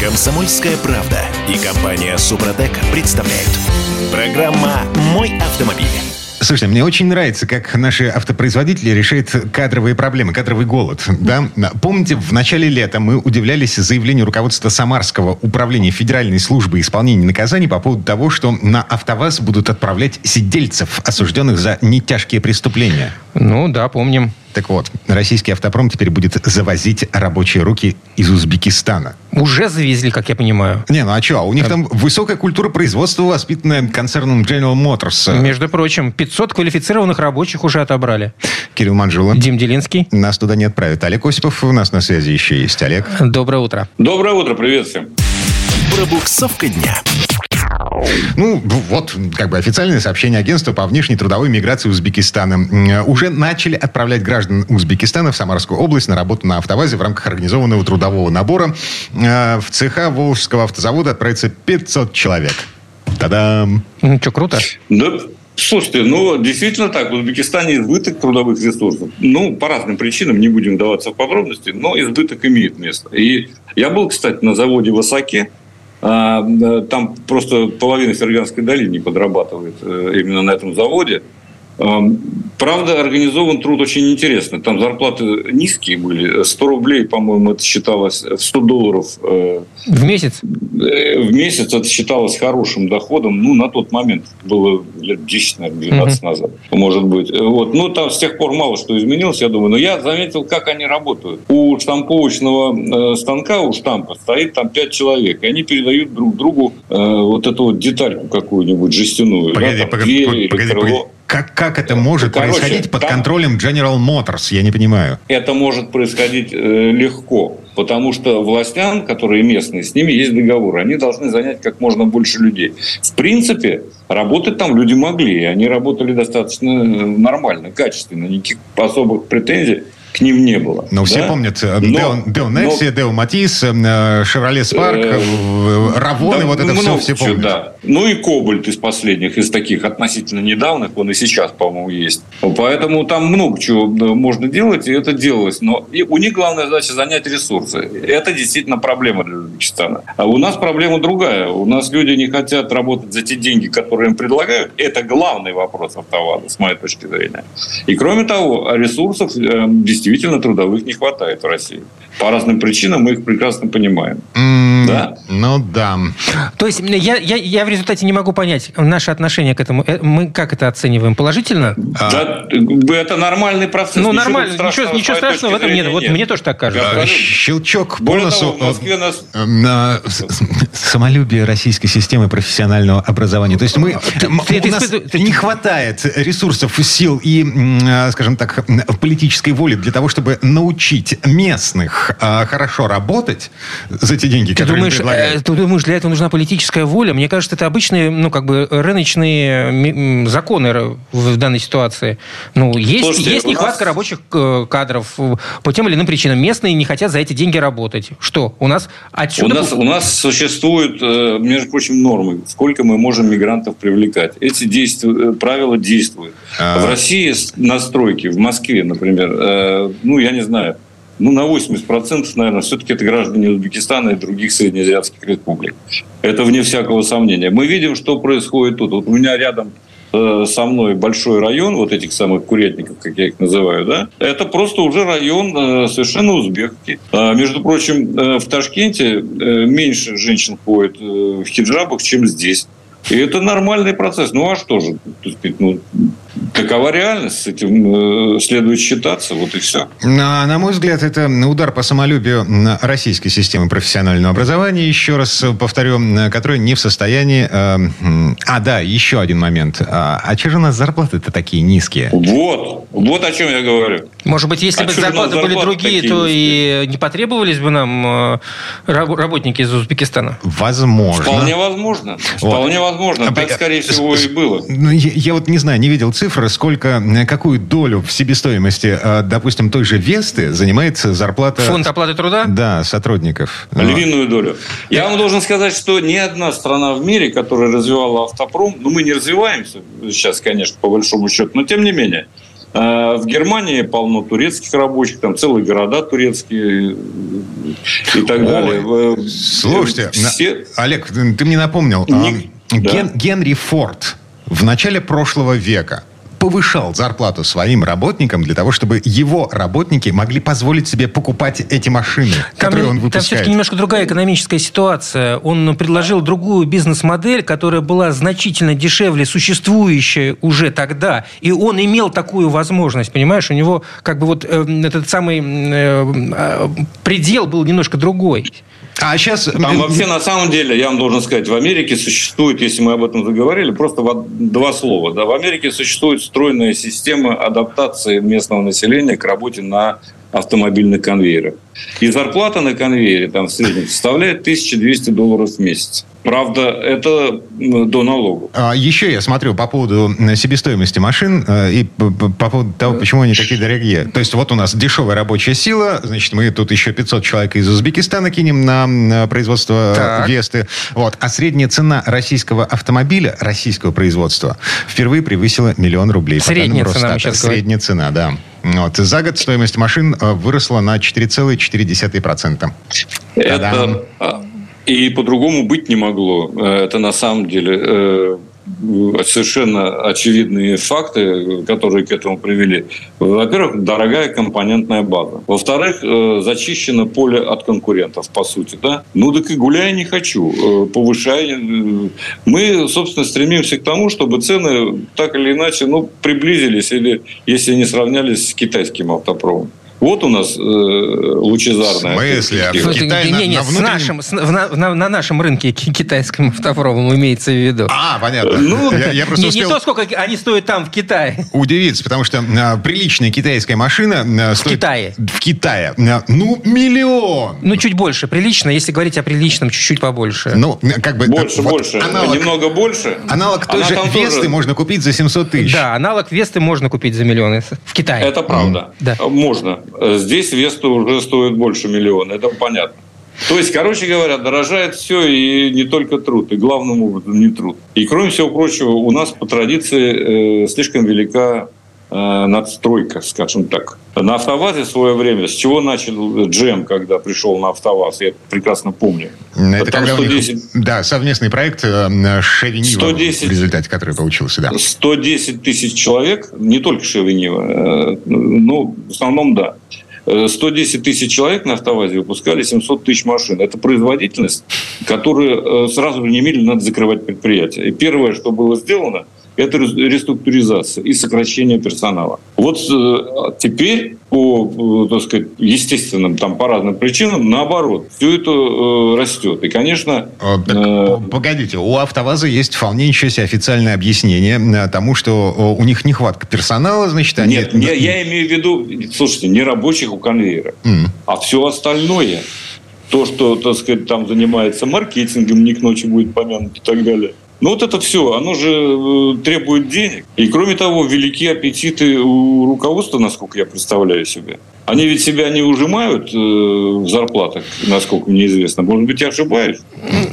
Комсомольская правда и компания Супротек представляют. Программа «Мой автомобиль». Слушайте, мне очень нравится, как наши автопроизводители решают кадровые проблемы, кадровый голод. Да? Помните, в начале лета мы удивлялись заявлению руководства Самарского управления Федеральной службы исполнения наказаний по поводу того, что на АвтоВАЗ будут отправлять сидельцев, осужденных за нетяжкие преступления. Ну да, помним. Так вот, российский автопром теперь будет завозить рабочие руки из Узбекистана. Уже завезли, как я понимаю. Не, ну а что? У них там высокая культура производства, воспитанная концерном General Motors. Между прочим, 500 квалифицированных рабочих уже отобрали. Кирилл Манжула. Дим Делинский. Нас туда не отправят. Олег Осипов у нас на связи еще есть. Олег. Доброе утро. Доброе утро, привет всем. Пробуксовка дня. Ну, вот, как бы официальное сообщение агентства по внешней трудовой миграции Узбекистана. Уже начали отправлять граждан Узбекистана в Самарскую область на работу на автовазе в рамках организованного трудового набора. Э, в цеха Волжского автозавода отправится 500 человек. Та-дам! Ну что, круто? Да, Слушайте, ну, действительно так, в Узбекистане избыток трудовых ресурсов. Ну, по разным причинам, не будем вдаваться в подробности, но избыток имеет место. И я был, кстати, на заводе в Осаке, там просто половина Ферганской долины подрабатывает э, именно на этом заводе. Правда, организован труд очень интересно. Там зарплаты низкие были. 100 рублей, по-моему, это считалось в 100 долларов. Э, в месяц? Э, в месяц это считалось хорошим доходом. Ну, на тот момент было лет 10, наверное, 12 угу. назад, может быть. Вот. Ну, там с тех пор мало что изменилось, я думаю. Но я заметил, как они работают. У штамповочного э, станка, у штампа стоит там 5 человек. И они передают друг другу вот эту вот детальку какую-нибудь жестяную. Погоди, да, там, погоди, дверь погоди, погоди. Как, как это может Короче, происходить под там, контролем General Motors? Я не понимаю. Это может происходить э, легко, потому что властям, которые местные, с ними есть договор. Они должны занять как можно больше людей. В принципе, работать там люди могли. Они работали достаточно э, нормально, качественно. Никаких особых претензий к ним не было. Но да? все помнят э, Део Некси, Део Матис, э, Шевроле Спарк, э, Равон, да, вот это все все помнят. Да. Ну и Кобальт из последних, из таких относительно недавних, он и сейчас, по-моему, есть. Поэтому там много чего можно делать, и это делалось. Но и у них главная задача занять ресурсы. Это действительно проблема для Узбекистана. А у нас проблема другая. У нас люди не хотят работать за те деньги, которые им предлагают. Это главный вопрос автоваза, с моей точки зрения. И кроме того, ресурсов действительно действительно трудовых не хватает в России. По разным причинам мы их прекрасно понимаем. Mm, да? Ну да. То есть я, я, я в результате не могу понять наше отношение к этому. Э, мы как это оцениваем? Положительно? Да, это нормальный процесс. Ну, ничего нормально. Ничего, ничего страшного в этом нет. Вот мне тоже так кажется. Да, щелчок по носу. Того, в Москве нас... На самолюбие российской системы профессионального образования. То есть мы, ты, у ты, нас ты, не хватает ресурсов, сил и, скажем так, политической воли для того, чтобы научить местных а, хорошо работать за те деньги, ты которые думаешь, предлагают. Э, ты думаешь, для этого нужна политическая воля? Мне кажется, это обычные, ну, как бы, рыночные законы в данной ситуации. Ну, есть, Слушайте, есть нехватка нас... рабочих э, кадров по тем или иным причинам. Местные не хотят за эти деньги работать. Что? У нас отсюда... У нас, у нас существуют, э, между прочим, нормы, сколько мы можем мигрантов привлекать. Эти действия, правила действуют. А... В России на стройке, в Москве, например, ну, я не знаю, ну, на 80%, наверное, все-таки это граждане Узбекистана и других среднеазиатских республик. Это вне всякого сомнения. Мы видим, что происходит тут. Вот у меня рядом э, со мной большой район вот этих самых курятников, как я их называю, да, это просто уже район э, совершенно узбекский. А, между прочим, э, в Ташкенте меньше женщин ходит в хиджабах, чем здесь. И это нормальный процесс. Ну а что же? Ну, Такова реальность, с этим э, следует считаться, вот и все. На, на мой взгляд, это удар по самолюбию российской системы профессионального образования, еще раз повторю, которая не в состоянии... Э, а, да, еще один момент. А, а что же у нас зарплаты-то такие низкие? Вот, вот о чем я говорю. Может быть, если а бы зарплаты, зарплаты были другие, то низкие? и не потребовались бы нам э, работники из Узбекистана? Возможно. Вполне возможно. Вот. Вполне возможно. Так, скорее всего, и было. Ну, я, я вот не знаю, не видел цифры, сколько, э, какую долю в себестоимости, э, допустим, той же Весты занимает зарплата... Фонд оплаты труда? Да, сотрудников. Львиную долю. Я вам должен сказать, что ни одна страна в мире, которая развивала автопром, ну, мы не развиваемся сейчас, конечно, по большому счету, но тем не менее, А в Германии полно турецких рабочих, там целые города турецкие и так Ой, далее. Слушайте, Все... Олег, ты мне напомнил. Не... Ген... Генри Форд в начале прошлого века повышал зарплату своим работникам для того, чтобы его работники могли позволить себе покупать эти машины, там, которые он выпускает. Там все-таки немножко другая экономическая ситуация. Он предложил другую бизнес-модель, которая была значительно дешевле существующей уже тогда. И он имел такую возможность, понимаешь? У него как бы вот э, этот самый э, э предел был немножко другой. А сейчас... Там вообще, на самом деле, я вам должен сказать, в Америке существует, если мы об этом заговорили, просто два слова. Да, в Америке существует стройная система адаптации местного населения к работе на автомобильных конвейерах. И зарплата на конвейере там в среднем составляет 1200 долларов в месяц. Правда, это до налогов. А еще я смотрю по поводу себестоимости машин э, и по поводу того, почему они такие дорогие. То есть вот у нас дешевая рабочая сила, значит, мы тут еще 500 человек из Узбекистана кинем на производство так. Весты. Вот. А средняя цена российского автомобиля, российского производства, впервые превысила миллион рублей. Средняя цена, мы сейчас Средняя цена, да. Вот. За год стоимость машин э, выросла на 4,4%. Это а, и по-другому быть не могло. Э, это на самом деле э, совершенно очевидные факты, которые к этому привели. Во-первых, дорогая компонентная база. Во-вторых, э, зачищено поле от конкурентов, по сути. Да? Ну, так и гуляй не хочу. Э, повышай. Э, мы, собственно, стремимся к тому, чтобы цены так или иначе ну, приблизились или, если не сравнялись с китайским автопромом. Вот у нас э, лучезарная. В смысле? А в Китае не, не, на, на, внутреннем... нашем, на, на, на нашем рынке китайском автопромом имеется в виду. А, понятно. Ну, я, я просто не, успел... не то, сколько они стоят там, в Китае. Удивиться, потому что а, приличная китайская машина а, стоит... В Китае. В Китае. А, ну, миллион. Ну, чуть больше. Прилично, если говорить о приличном, чуть-чуть побольше. Ну, как бы... Больше, вот больше. Аналог, Немного больше. Аналог той же Весты тоже... можно купить за 700 тысяч. Да, аналог Весты можно купить за миллионы в Китае. Это правда. Да. Можно. Здесь Веста уже стоит больше миллиона, это понятно. То есть, короче говоря, дорожает все, и не только труд, и главным образом не труд. И, кроме всего прочего, у нас по традиции э, слишком велика э, надстройка, скажем так. На АвтоВАЗе в свое время, с чего начал Джем, когда пришел на АвтоВАЗ, я прекрасно помню. Это когда 110... них, да, совместный проект э, Шевенива, 110... в результате который получился, да. 110 тысяч человек, не только Шевенива, э, ну, в основном, да. 110 тысяч человек на автовазе выпускали 700 тысяч машин. Это производительность, которую э, сразу немедленно надо закрывать предприятие. И первое, что было сделано – это реструктуризация и сокращение персонала. Вот э, теперь по, э, так сказать, естественным, там, по разным причинам, наоборот, все это э, растет. И, конечно... Так, э... Погодите, у АвтоВАЗа есть вполне ничего себе официальное объяснение тому, что у них нехватка персонала, значит, они... Нет, я, я имею в виду, слушайте, не рабочих у конвейера, mm. а все остальное. То, что, так сказать, там занимается маркетингом, не к ночи будет помянут и так далее. Ну вот это все, оно же э, требует денег. И кроме того, велики аппетиты у руководства, насколько я представляю себе. Они ведь себя не ужимают э, в зарплатах, насколько мне известно. Может быть, я ошибаюсь.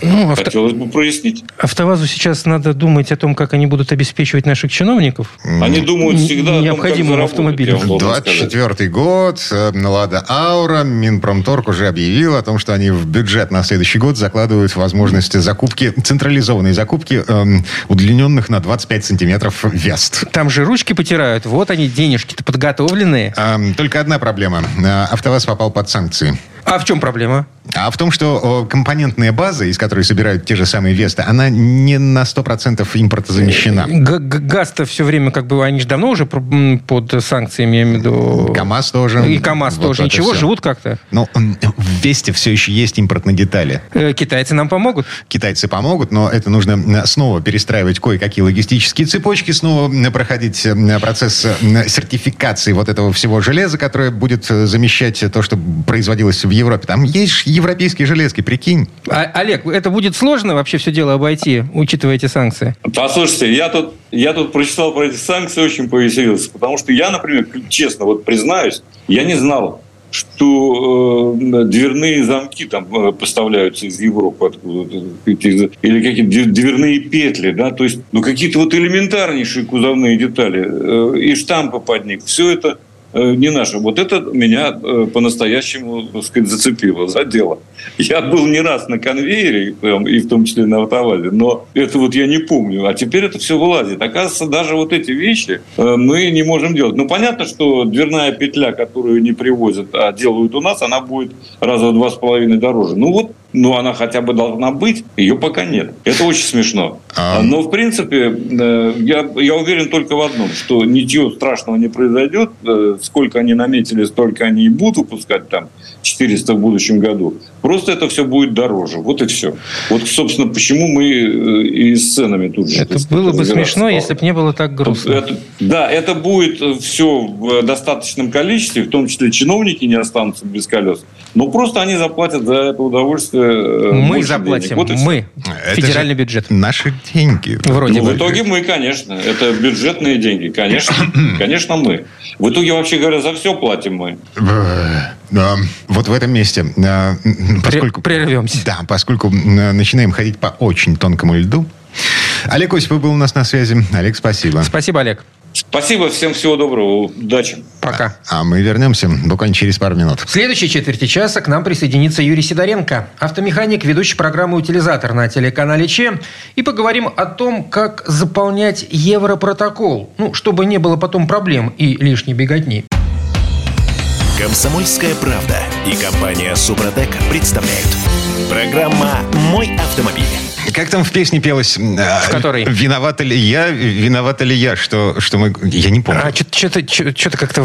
Ну, авто... Хотелось бы прояснить. АвтоВАЗу сейчас надо думать о том, как они будут обеспечивать наших чиновников. Они думают всегда необходимым автомобилем. 24 год, э, Лада Аура, Минпромторг уже объявил о том, что они в бюджет на следующий год закладывают возможности закупки, централизованной закупки эм, удлиненных на 25 сантиметров вест. Там же ручки потирают. Вот они, денежки-то подготовленные. Эм, только одна проблема проблема. Э, АвтоВАЗ попал под санкции. А в чем проблема? А в том, что компонентная база, из которой собирают те же самые Весты, она не на 100% импортозамещена. Газ-то все время, как бы, они же давно уже под санкциями, я имею в виду... КАМАЗ тоже. И КАМАЗ вот тоже. Ничего, все. живут как-то. Но в Весте все еще есть импортные детали. Э, китайцы нам помогут? Китайцы помогут, но это нужно снова перестраивать кое-какие логистические цепочки, снова проходить процесс сертификации вот этого всего железа, которое будет замещать то, что производилось в Европе. Там есть европейские железки, прикинь. А, Олег, это будет сложно вообще все дело обойти, учитывая эти санкции? Послушайте, я тут, я тут прочитал про эти санкции, очень повеселился. Потому что я, например, честно, вот признаюсь, я не знал, что э, дверные замки там э, поставляются из Европы откуда или какие-то дверные петли, да, то есть, ну, какие-то вот элементарнейшие кузовные детали э, и штампы под них. Все это не наше. Вот это меня э, по-настоящему, так сказать, зацепило, задело. Я был не раз на конвейере, и в том числе на автовазе, но это вот я не помню. А теперь это все вылазит. Оказывается, даже вот эти вещи э, мы не можем делать. Ну, понятно, что дверная петля, которую не привозят, а делают у нас, она будет раза в два с половиной дороже. Ну, вот ну, она хотя бы должна быть, ее пока нет. Это очень смешно. А... Но, в принципе, я, я уверен только в одном, что ничего страшного не произойдет, сколько они наметили, столько они и будут выпускать там 400 в будущем году. Просто это все будет дороже. Вот и все. Вот, собственно, почему мы э, и с ценами тут же... Это было бы смешно, если бы не было так грустно. Это, да, это будет все в достаточном количестве, в том числе чиновники не останутся без колес. Но просто они заплатят за это удовольствие э, Мы заплатим. Вот мы. Это Федеральный бюджет. Наши деньги. Вроде ну, бы. В итоге мы, конечно. Это бюджетные деньги. Конечно. Конечно, мы. В итоге, вообще говоря, за все платим мы. Вот в этом месте, поскольку... Прервемся. Да, поскольку начинаем ходить по очень тонкому льду. Олег Осипов был у нас на связи. Олег, спасибо. Спасибо, Олег. Спасибо, всем всего доброго, удачи. Пока. А, мы вернемся буквально через пару минут. В следующей четверти часа к нам присоединится Юрий Сидоренко, автомеханик, ведущий программы «Утилизатор» на телеканале ЧЕ. И поговорим о том, как заполнять европротокол, ну, чтобы не было потом проблем и лишней беготни. Комсомольская правда и компания «Супротек» представляют. Программа «Мой автомобиль». Как там в песне пелось? Э, в которой? Виновата ли я, виновата ли я, что, что мы... Я не помню. А что-то, как-то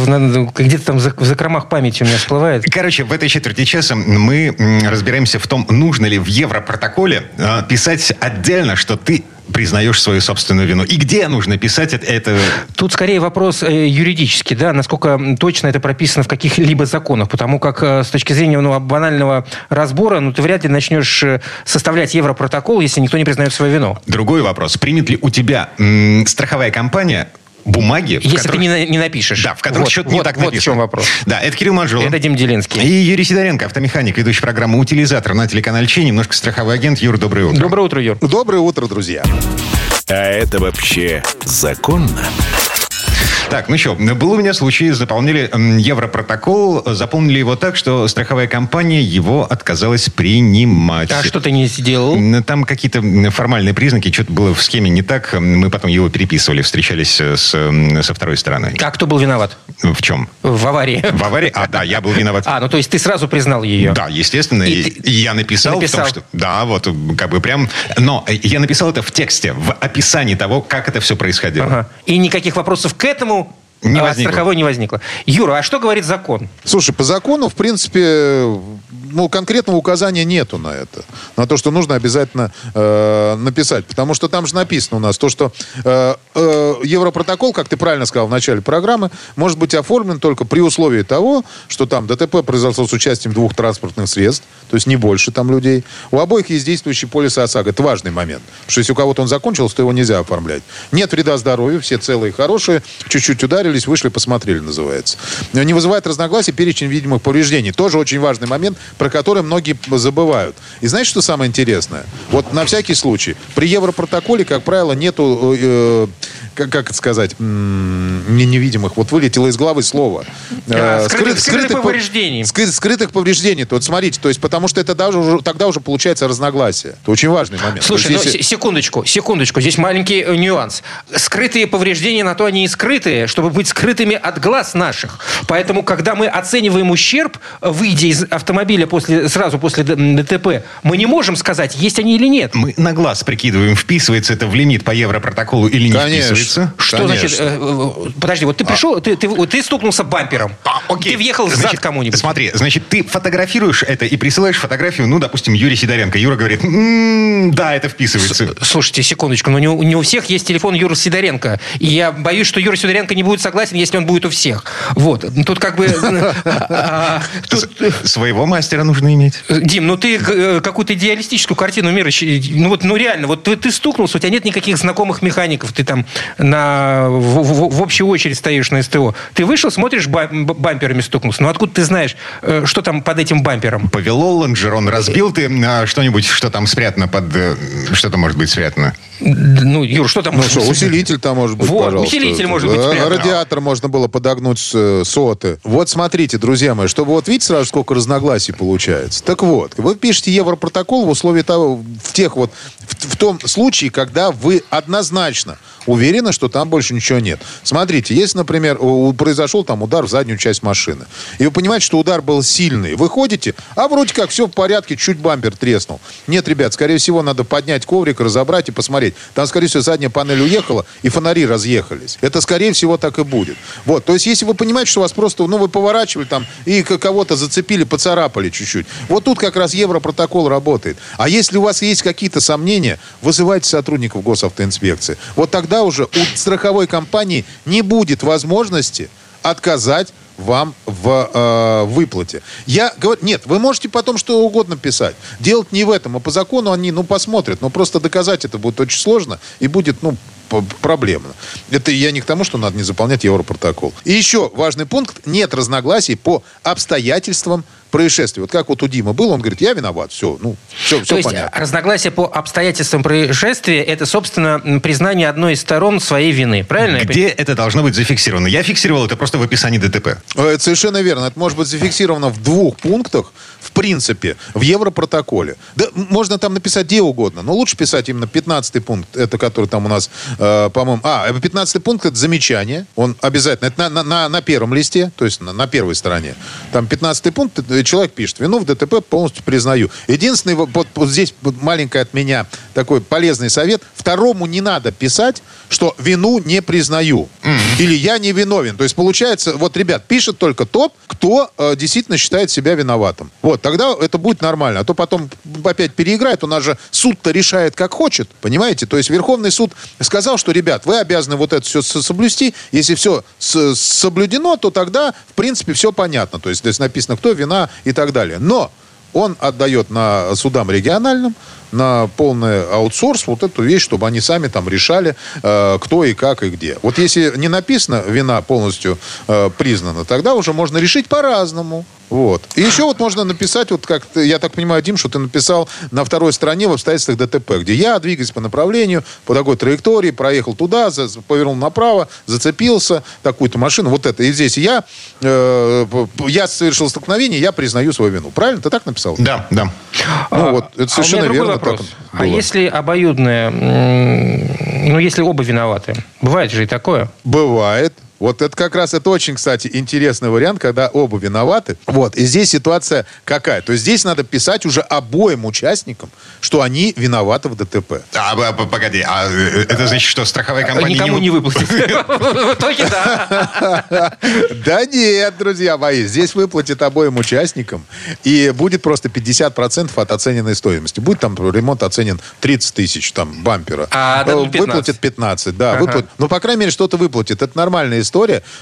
где-то там в закромах памяти у меня всплывает. Короче, в этой четверти часа мы разбираемся в том, нужно ли в Европротоколе э, писать отдельно, что ты признаешь свою собственную вину. И где нужно писать это? это... Тут скорее вопрос э, юридический, да, насколько точно это прописано в каких-либо законах, потому как э, с точки зрения ну, банального разбора, ну, ты вряд ли начнешь э, составлять европротокол, если никто не признает свою вину. Другой вопрос. Примет ли у тебя м- страховая компания бумаги. Если которых... ты не, не напишешь. Да, в которых вот, что-то вот, не так вот написано. в чем вопрос. Да, это Кирилл Манжул. Это Дим Делинский. И Юрий Сидоренко, автомеханик, ведущий программы «Утилизатор» на телеканале Че, немножко страховой агент. Юр, доброе утро. Доброе утро, Юр. Доброе утро, друзья. А это вообще законно? Так, ну что, был у меня случай, заполнили Европротокол, заполнили его так, что страховая компания его отказалась принимать. А что ты не сделал? Там какие-то формальные признаки, что-то было в схеме не так. Мы потом его переписывали, встречались с, со второй стороной. А кто был виноват? В чем? В аварии. В аварии? А, да, я был виноват. А, ну то есть ты сразу признал ее? Да, естественно. И, и ты... я написал, написал. В том, что... Да, вот как бы прям... Но я написал это в тексте, в описании того, как это все происходило. Ага. И никаких вопросов к этому не а возникло. страховой не возникло. Юра, а что говорит закон? Слушай, по закону, в принципе, ну, конкретного указания нету на это. На то, что нужно обязательно э, написать. Потому что там же написано у нас то, что э, э, Европротокол, как ты правильно сказал в начале программы, может быть оформлен только при условии того, что там ДТП произошло с участием двух транспортных средств, то есть не больше там людей. У обоих есть действующий полис ОСАГО. Это важный момент. Потому что если у кого-то он закончился, то его нельзя оформлять. Нет вреда здоровью, все целые и хорошие. Чуть-чуть ударились, вышли, посмотрели, называется. Не вызывает разногласий перечень видимых повреждений. Тоже очень важный момент, про который многие забывают. И знаете, что самое интересное? Вот на всякий случай, при Европротоколе, как правило, нету э, как, как это сказать, не невидимых, вот вылетело из головы слово. А, скрытых, скрытых, скрытых повреждений. Скрытых, скрытых повреждений. То, вот смотрите, то есть потому что это даже, уже, тогда уже получается разногласие. Это очень важный момент. Слушай, есть, ну, если... секундочку, секундочку, здесь маленький э, нюанс. Скрытые повреждения на то они и скрытые, чтобы быть скрытыми от глаз наших. Поэтому, когда мы оцениваем ущерб, выйдя из автомобиля после, сразу после ДТП, мы не можем сказать, есть они или нет. Мы на глаз прикидываем, вписывается это в лимит по европротоколу или не Конечно. Вписывается. Что Конечно. значит? Э, э, подожди, вот ты пришел, а. ты, ты, ты стукнулся бампером. А, окей. Ты въехал в зад кому-нибудь. Смотри, значит, ты фотографируешь это и присылаешь фотографию, ну, допустим, Юрий Сидоренко. Юра говорит, м-м, да, это вписывается. С слушайте, секундочку, но не, у, не у всех есть телефон Юры Сидоренко. И я боюсь, что Юра Сидоренко не будет согласен, если он будет у всех. Вот. Тут как бы... А, своего мастера нужно иметь. Дим, ну ты э, какую-то идеалистическую картину мира... Ну вот, ну реально, вот ты стукнулся, у тебя нет никаких знакомых механиков, ты там на, в, в, в общую очередь стоишь на СТО. Ты вышел, смотришь, бамперами стукнулся. Ну откуда ты знаешь, э, что там под этим бампером? Повело лонжерон, разбил ты а что-нибудь, что там спрятано под... Э, что-то может быть спрятано? Ну, Юр, что там? Ну что, усилитель там может быть, вот, пожалуйста. усилитель может быть спрятан. Радиатор можно было подогнуть с э, соты. Вот смотрите, друзья мои, чтобы вот видите сразу, сколько разногласий получается. Так вот, вы пишете Европротокол в условии того, в тех вот, в, в том случае, когда вы однозначно уверены, что там больше ничего нет. Смотрите, если, например, произошел там удар в заднюю часть машины, и вы понимаете, что удар был сильный, вы ходите, а вроде как все в порядке, чуть бампер треснул. Нет, ребят, скорее всего, надо поднять коврик, разобрать и посмотреть. Там, скорее всего, задняя панель уехала, и фонари разъехались. Это, скорее всего, так и будет. Вот, то есть, если вы понимаете, что вас просто, ну, вы поворачивали там, и кого-то зацепили, поцарапали чуть-чуть. Вот тут как раз Европротокол работает. А если у вас есть какие-то сомнения, вызывайте сотрудников госавтоинспекции. Вот тогда уже у страховой компании не будет возможности отказать вам в э, выплате. Я говорю, нет, вы можете потом что угодно писать. Делать не в этом, а по закону они, ну, посмотрят. Но просто доказать это будет очень сложно и будет, ну, проблемно. Это я не к тому, что надо не заполнять Европротокол. И еще важный пункт. Нет разногласий по обстоятельствам происшествия. Вот как вот у Димы был, он говорит, я виноват, все, ну, все, все То понятно. есть разногласия по обстоятельствам происшествия – это, собственно, признание одной из сторон своей вины, правильно? Где это должно быть зафиксировано? Я фиксировал это просто в описании ДТП. Это совершенно верно. Это может быть зафиксировано в двух пунктах, принципе, в Европротоколе. Да, можно там написать где угодно, но лучше писать именно 15 пункт, это который там у нас, э, по-моему... А, 15 пункт – это замечание. Он обязательно, это на, на, на первом листе, то есть на, на первой стороне. Там 15 пункт, человек пишет, вину в ДТП полностью признаю. Единственный, вот, вот здесь вот маленький от меня такой полезный совет. Второму не надо писать, что вину не признаю. Mm-hmm. Или я не виновен. То есть получается, вот, ребят, пишет только тот, кто э, действительно считает себя виноватым. Вот, тогда это будет нормально. А то потом опять переиграет. У нас же суд-то решает, как хочет. Понимаете? То есть Верховный суд сказал, что, ребят, вы обязаны вот это все соблюсти. Если все соблюдено, то тогда, в принципе, все понятно. То есть здесь написано, кто вина и так далее. Но он отдает на судам региональным, на полный аутсорс вот эту вещь, чтобы они сами там решали, э, кто и как и где. Вот если не написано, вина полностью э, признана, тогда уже можно решить по-разному. Вот. И еще вот можно написать, вот как ты, я так понимаю, Дим, что ты написал на второй стороне в обстоятельствах ДТП, где я двигаюсь по направлению, по такой траектории, проехал туда, за, повернул направо, зацепился, такую-то машину, вот это. И здесь я, э, я совершил столкновение, я признаю свою вину. Правильно? Ты так написал? Да, да. Ну а, вот, это совершенно а верно. Вопрос. А если обоюдное, ну если оба виноваты, бывает же и такое? Бывает. Вот это как раз, это очень, кстати, интересный вариант, когда оба виноваты. Вот, и здесь ситуация какая? То есть здесь надо писать уже обоим участникам, что они виноваты в ДТП. А, погоди, а э, это значит, что страховая компания Никому не выплатит. В итоге, да. Да нет, друзья мои, здесь выплатит обоим участникам, и будет просто 50% от оцененной стоимости. Будет там ремонт оценен 30 тысяч, там, бампера. А э, Выплатит 15, да. Выплатит. Ну, по крайней мере, что-то выплатит. Это нормальная история.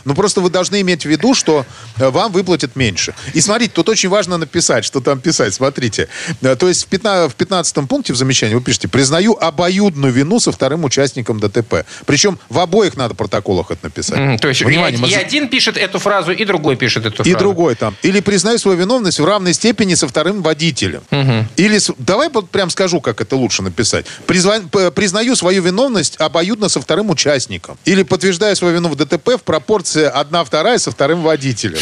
Но просто вы должны иметь в виду, что э, вам выплатят меньше. И смотрите, тут очень важно написать, что там писать. Смотрите. Э, то есть в 15, в 15 пункте в замечании вы пишете, признаю обоюдную вину со вторым участником ДТП. Причем в обоих надо протоколах это написать. Mm, то есть Внимание, и, мы... и один пишет эту фразу, и другой пишет эту фразу. И другой там. Или признаю свою виновность в равной степени со вторым водителем. Угу. Или, давай вот прям скажу, как это лучше написать. Призва... Признаю свою виновность обоюдно со вторым участником. Или подтверждаю свою вину в ДТП в пропорции одна вторая со вторым водителем.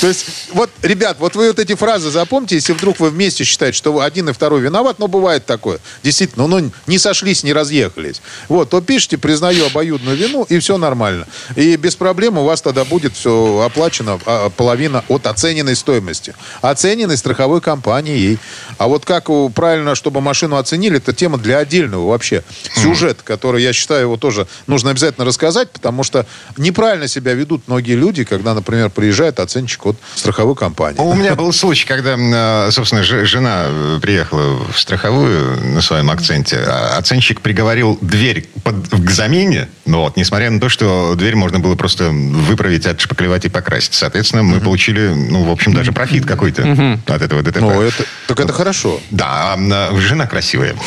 То есть, вот, ребят, вот вы вот эти фразы запомните, если вдруг вы вместе считаете, что один и второй виноват, но бывает такое. Действительно, ну, не сошлись, не разъехались. Вот, то пишите, признаю обоюдную вину, и все нормально. И без проблем у вас тогда будет все оплачено, а, половина от оцененной стоимости. Оцененной страховой компанией. А вот как правильно, чтобы машину оценили, это тема для отдельного вообще. Сюжет, который, я считаю, его тоже нужно обязательно рассказать, потому что неправильно неправильно себя ведут многие люди, когда, например, приезжает оценщик от страховой компании. У меня был случай, когда, а, собственно, жена приехала в страховую на своем акценте. А оценщик приговорил дверь под, к замене, но вот, несмотря на то, что дверь можно было просто выправить, отшпаклевать и покрасить. Соответственно, мы получили, ну, в общем, даже профит какой-то от этого ДТП. Ну, это, так это хорошо. Да, а, жена красивая.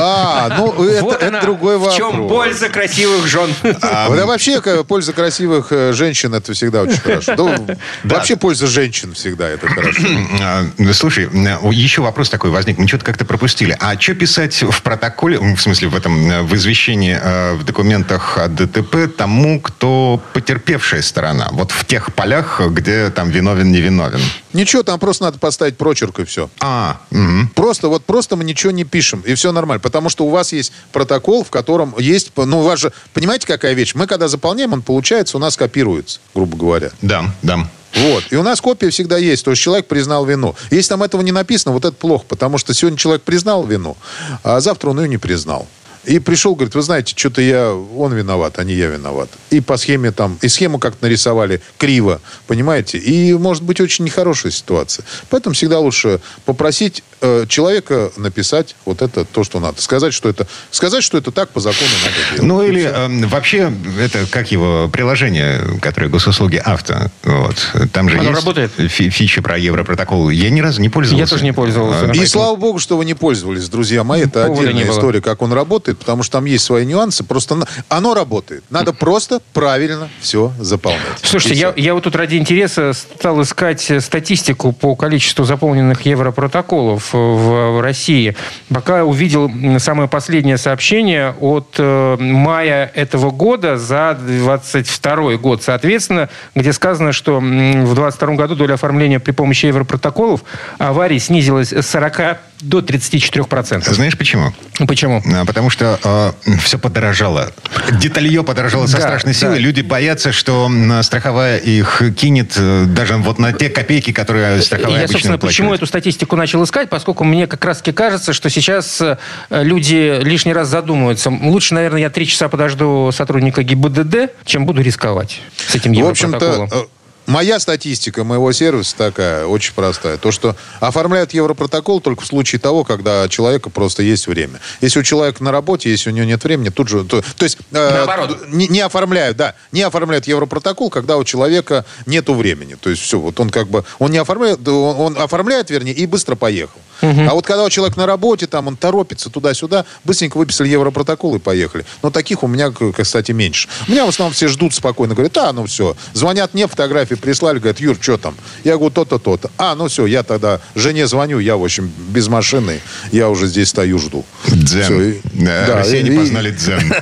А, ну, это другой вопрос. В чем польза красивых жен? Да вообще, польза красивых э, женщин, это всегда очень хорошо. Вообще польза женщин всегда, это хорошо. А, слушай, еще вопрос такой возник. Мы что-то как-то пропустили. А что писать в протоколе, в смысле, в этом, в извещении, э, в документах о ДТП тому, кто потерпевшая сторона? Вот в тех полях, где там виновен, не виновен. Ничего, там просто надо поставить прочерк и все. А, угу. Просто, вот просто мы ничего не пишем, и все нормально. Потому что у вас есть протокол, в котором есть, ну, у вас же, понимаете, какая вещь? Мы когда заполняем, он получается, у нас копируется, грубо говоря. Да, да. Вот. И у нас копия всегда есть. То есть человек признал вину. Если там этого не написано, вот это плохо. Потому что сегодня человек признал вину, а завтра он ее не признал. И пришел, говорит, вы знаете, что-то я, он виноват, а не я виноват. И по схеме там, и схему как-то нарисовали криво, понимаете? И может быть очень нехорошая ситуация. Поэтому всегда лучше попросить э, человека написать вот это, то, что надо. Сказать, что это, сказать, что это так по закону надо делать. Ну или э, вообще, это как его приложение, которое госуслуги авто. Вот. Там же Оно есть работает? Фи фича про Европротокол. Я ни разу не пользовался. Я тоже не пользовался. И слава богу, что вы не пользовались, друзья мои. Это Повода отдельная история, как он работает потому что там есть свои нюансы. Просто оно работает. Надо просто правильно все заполнять. Слушайте, я, я вот тут ради интереса стал искать статистику по количеству заполненных европротоколов в России. Пока увидел самое последнее сообщение от э, мая этого года за 22 год, соответственно, где сказано, что в 22 году доля оформления при помощи европротоколов аварий снизилась с 40 до 34%. Знаешь почему? Почему? А, потому что э, все подорожало. Деталье подорожало со да, страшной силой. Да. Люди боятся, что страховая их кинет э, даже вот на те копейки, которые страховая Я, собственно, почему эту статистику начал искать? Поскольку мне как раз-таки кажется, что сейчас э, люди лишний раз задумываются. Лучше, наверное, я три часа подожду сотрудника ГИБДД, чем буду рисковать с этим европротоколом. В общем-то, Моя статистика моего сервиса такая, очень простая. То, что оформляют европротокол только в случае того, когда у человека просто есть время. Если у человека на работе, если у него нет времени, тут же... То, то есть... Э, не, не оформляют, да, не оформляют европротокол, когда у человека нету времени. То есть все, вот он как бы... Он не оформляет, он, он оформляет, вернее, и быстро поехал. Угу. А вот когда у человека на работе, там он торопится туда-сюда, быстренько выписали европротокол и поехали. Но таких у меня, кстати, меньше. У меня в основном все ждут спокойно, говорят, а, ну все. Звонят мне, фотографии прислали, говорят, Юр, что там? Я говорю, то-то, то-то. А, ну все, я тогда жене звоню, я, в общем, без машины, я уже здесь стою, жду. Дзен. Все, и, да, да, россияне и, познали дзен.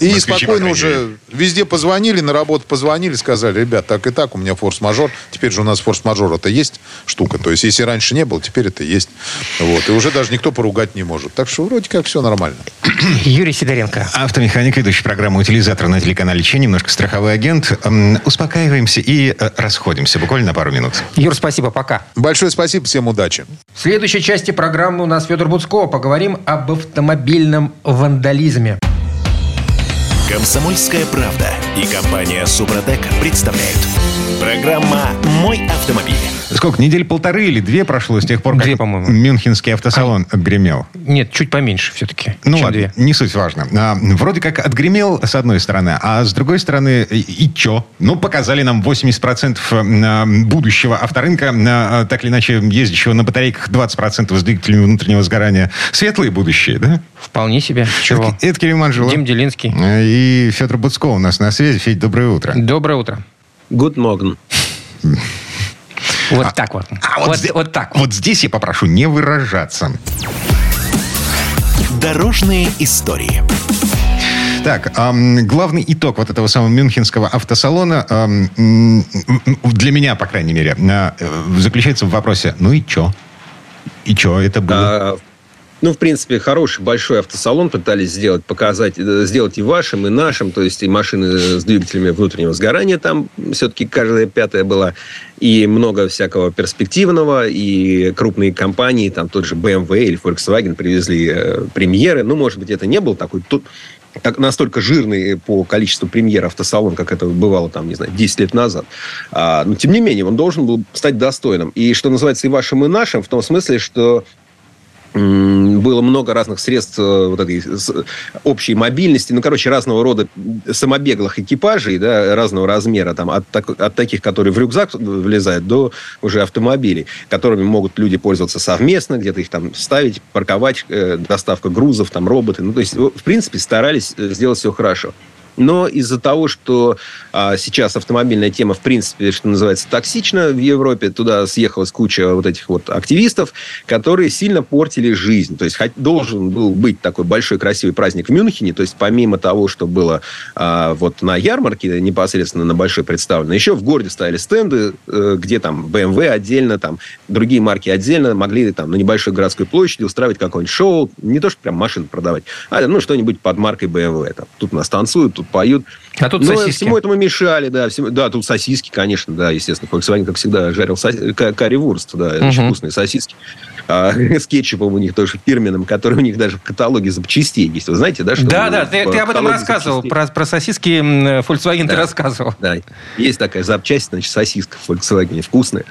И спокойно уже везде позвонили, на работу позвонили, сказали, ребят, так и так, у меня форс-мажор. Теперь же у нас форс-мажор это есть штука. То есть, если раньше не было, теперь это есть. Вот. И уже даже никто поругать не может. Так что вроде как все нормально. Юрий Сидоренко. Автомеханик, ведущий программу «Утилизатор» на телеканале Че, немножко страховой агент. Успокаиваемся и э, расходимся. Буквально на пару минут. Юр, спасибо, пока. Большое спасибо, всем удачи. В следующей части программы у нас Федор Буцко. Поговорим об автомобильном вандализме. Комсомольская правда и компания Супротек представляют. Программа «Мой автомобиль». Сколько, недель полторы или две прошло с тех пор, две, по-моему. Мюнхенский автосалон а... отгремел? Нет, чуть поменьше все-таки. Ну ладно, две. не суть важно. А, вроде как отгремел с одной стороны, а с другой стороны, и, и чё? Ну, показали нам 80% а, будущего авторынка, а, так или иначе ездящего на батарейках 20% с двигателями внутреннего сгорания. Светлые будущее, да? Вполне себе. Чего? Это, это Кирилл Манжелов. Дим Делинский. И Федор Буцко у нас на связи. Федь, доброе утро. Доброе утро. Good morning. Вот а, так вот. А вот, вот, здесь, вот так. Вот здесь я попрошу не выражаться. Дорожные истории. Так, эм, главный итог вот этого самого мюнхенского автосалона эм, для меня, по крайней мере, э, заключается в вопросе: ну и чё? И чё это было? А, ну, в принципе, хороший большой автосалон пытались сделать, показать, э, сделать и вашим, и нашим, то есть и машины с двигателями внутреннего сгорания там все-таки каждая пятая была, и много всякого перспективного, и крупные компании, там тот же BMW или Volkswagen привезли э, премьеры, ну, может быть, это не был такой тут так, настолько жирный по количеству премьер автосалон, как это бывало там, не знаю, 10 лет назад. А, но, тем не менее, он должен был стать достойным. И, что называется, и вашим, и нашим, в том смысле, что было много разных средств э, вот этой общей мобильности, ну, короче, разного рода самобеглых экипажей, да, разного размера, там, от, от таких, которые в рюкзак влезают, до уже автомобилей, которыми могут люди пользоваться совместно, где-то их там ставить, парковать, э, доставка грузов, там, роботы. Ну, то есть, в принципе, старались э, сделать все хорошо. Но из-за того, что а, сейчас автомобильная тема, в принципе, что называется, токсична в Европе, туда съехалась куча вот этих вот активистов, которые сильно портили жизнь. То есть должен был быть такой большой красивый праздник в Мюнхене, то есть помимо того, что было а, вот на ярмарке непосредственно на большой представлено, еще в городе стояли стенды, э, где там BMW отдельно, там другие марки отдельно могли там на небольшой городской площади устраивать какое-нибудь шоу, не то, что прям машины продавать, а ну что-нибудь под маркой BMW. Там, тут нас танцуют, тут поют. А тут Но сосиски. всему этому мешали, да. Всему, да, тут сосиски, конечно, да, естественно. Volkswagen, как всегда, жарил соси... карри-вурст, да, угу. очень вкусные сосиски. А, с кетчупом у них тоже фирменным, который у них даже в каталоге запчастей есть. Вы знаете, да? Что да, да, ты, ты об этом рассказывал. Про, про сосиски Volkswagen да, ты рассказывал. Да, есть такая запчасть, значит, сосиска в Volkswagen, вкусная.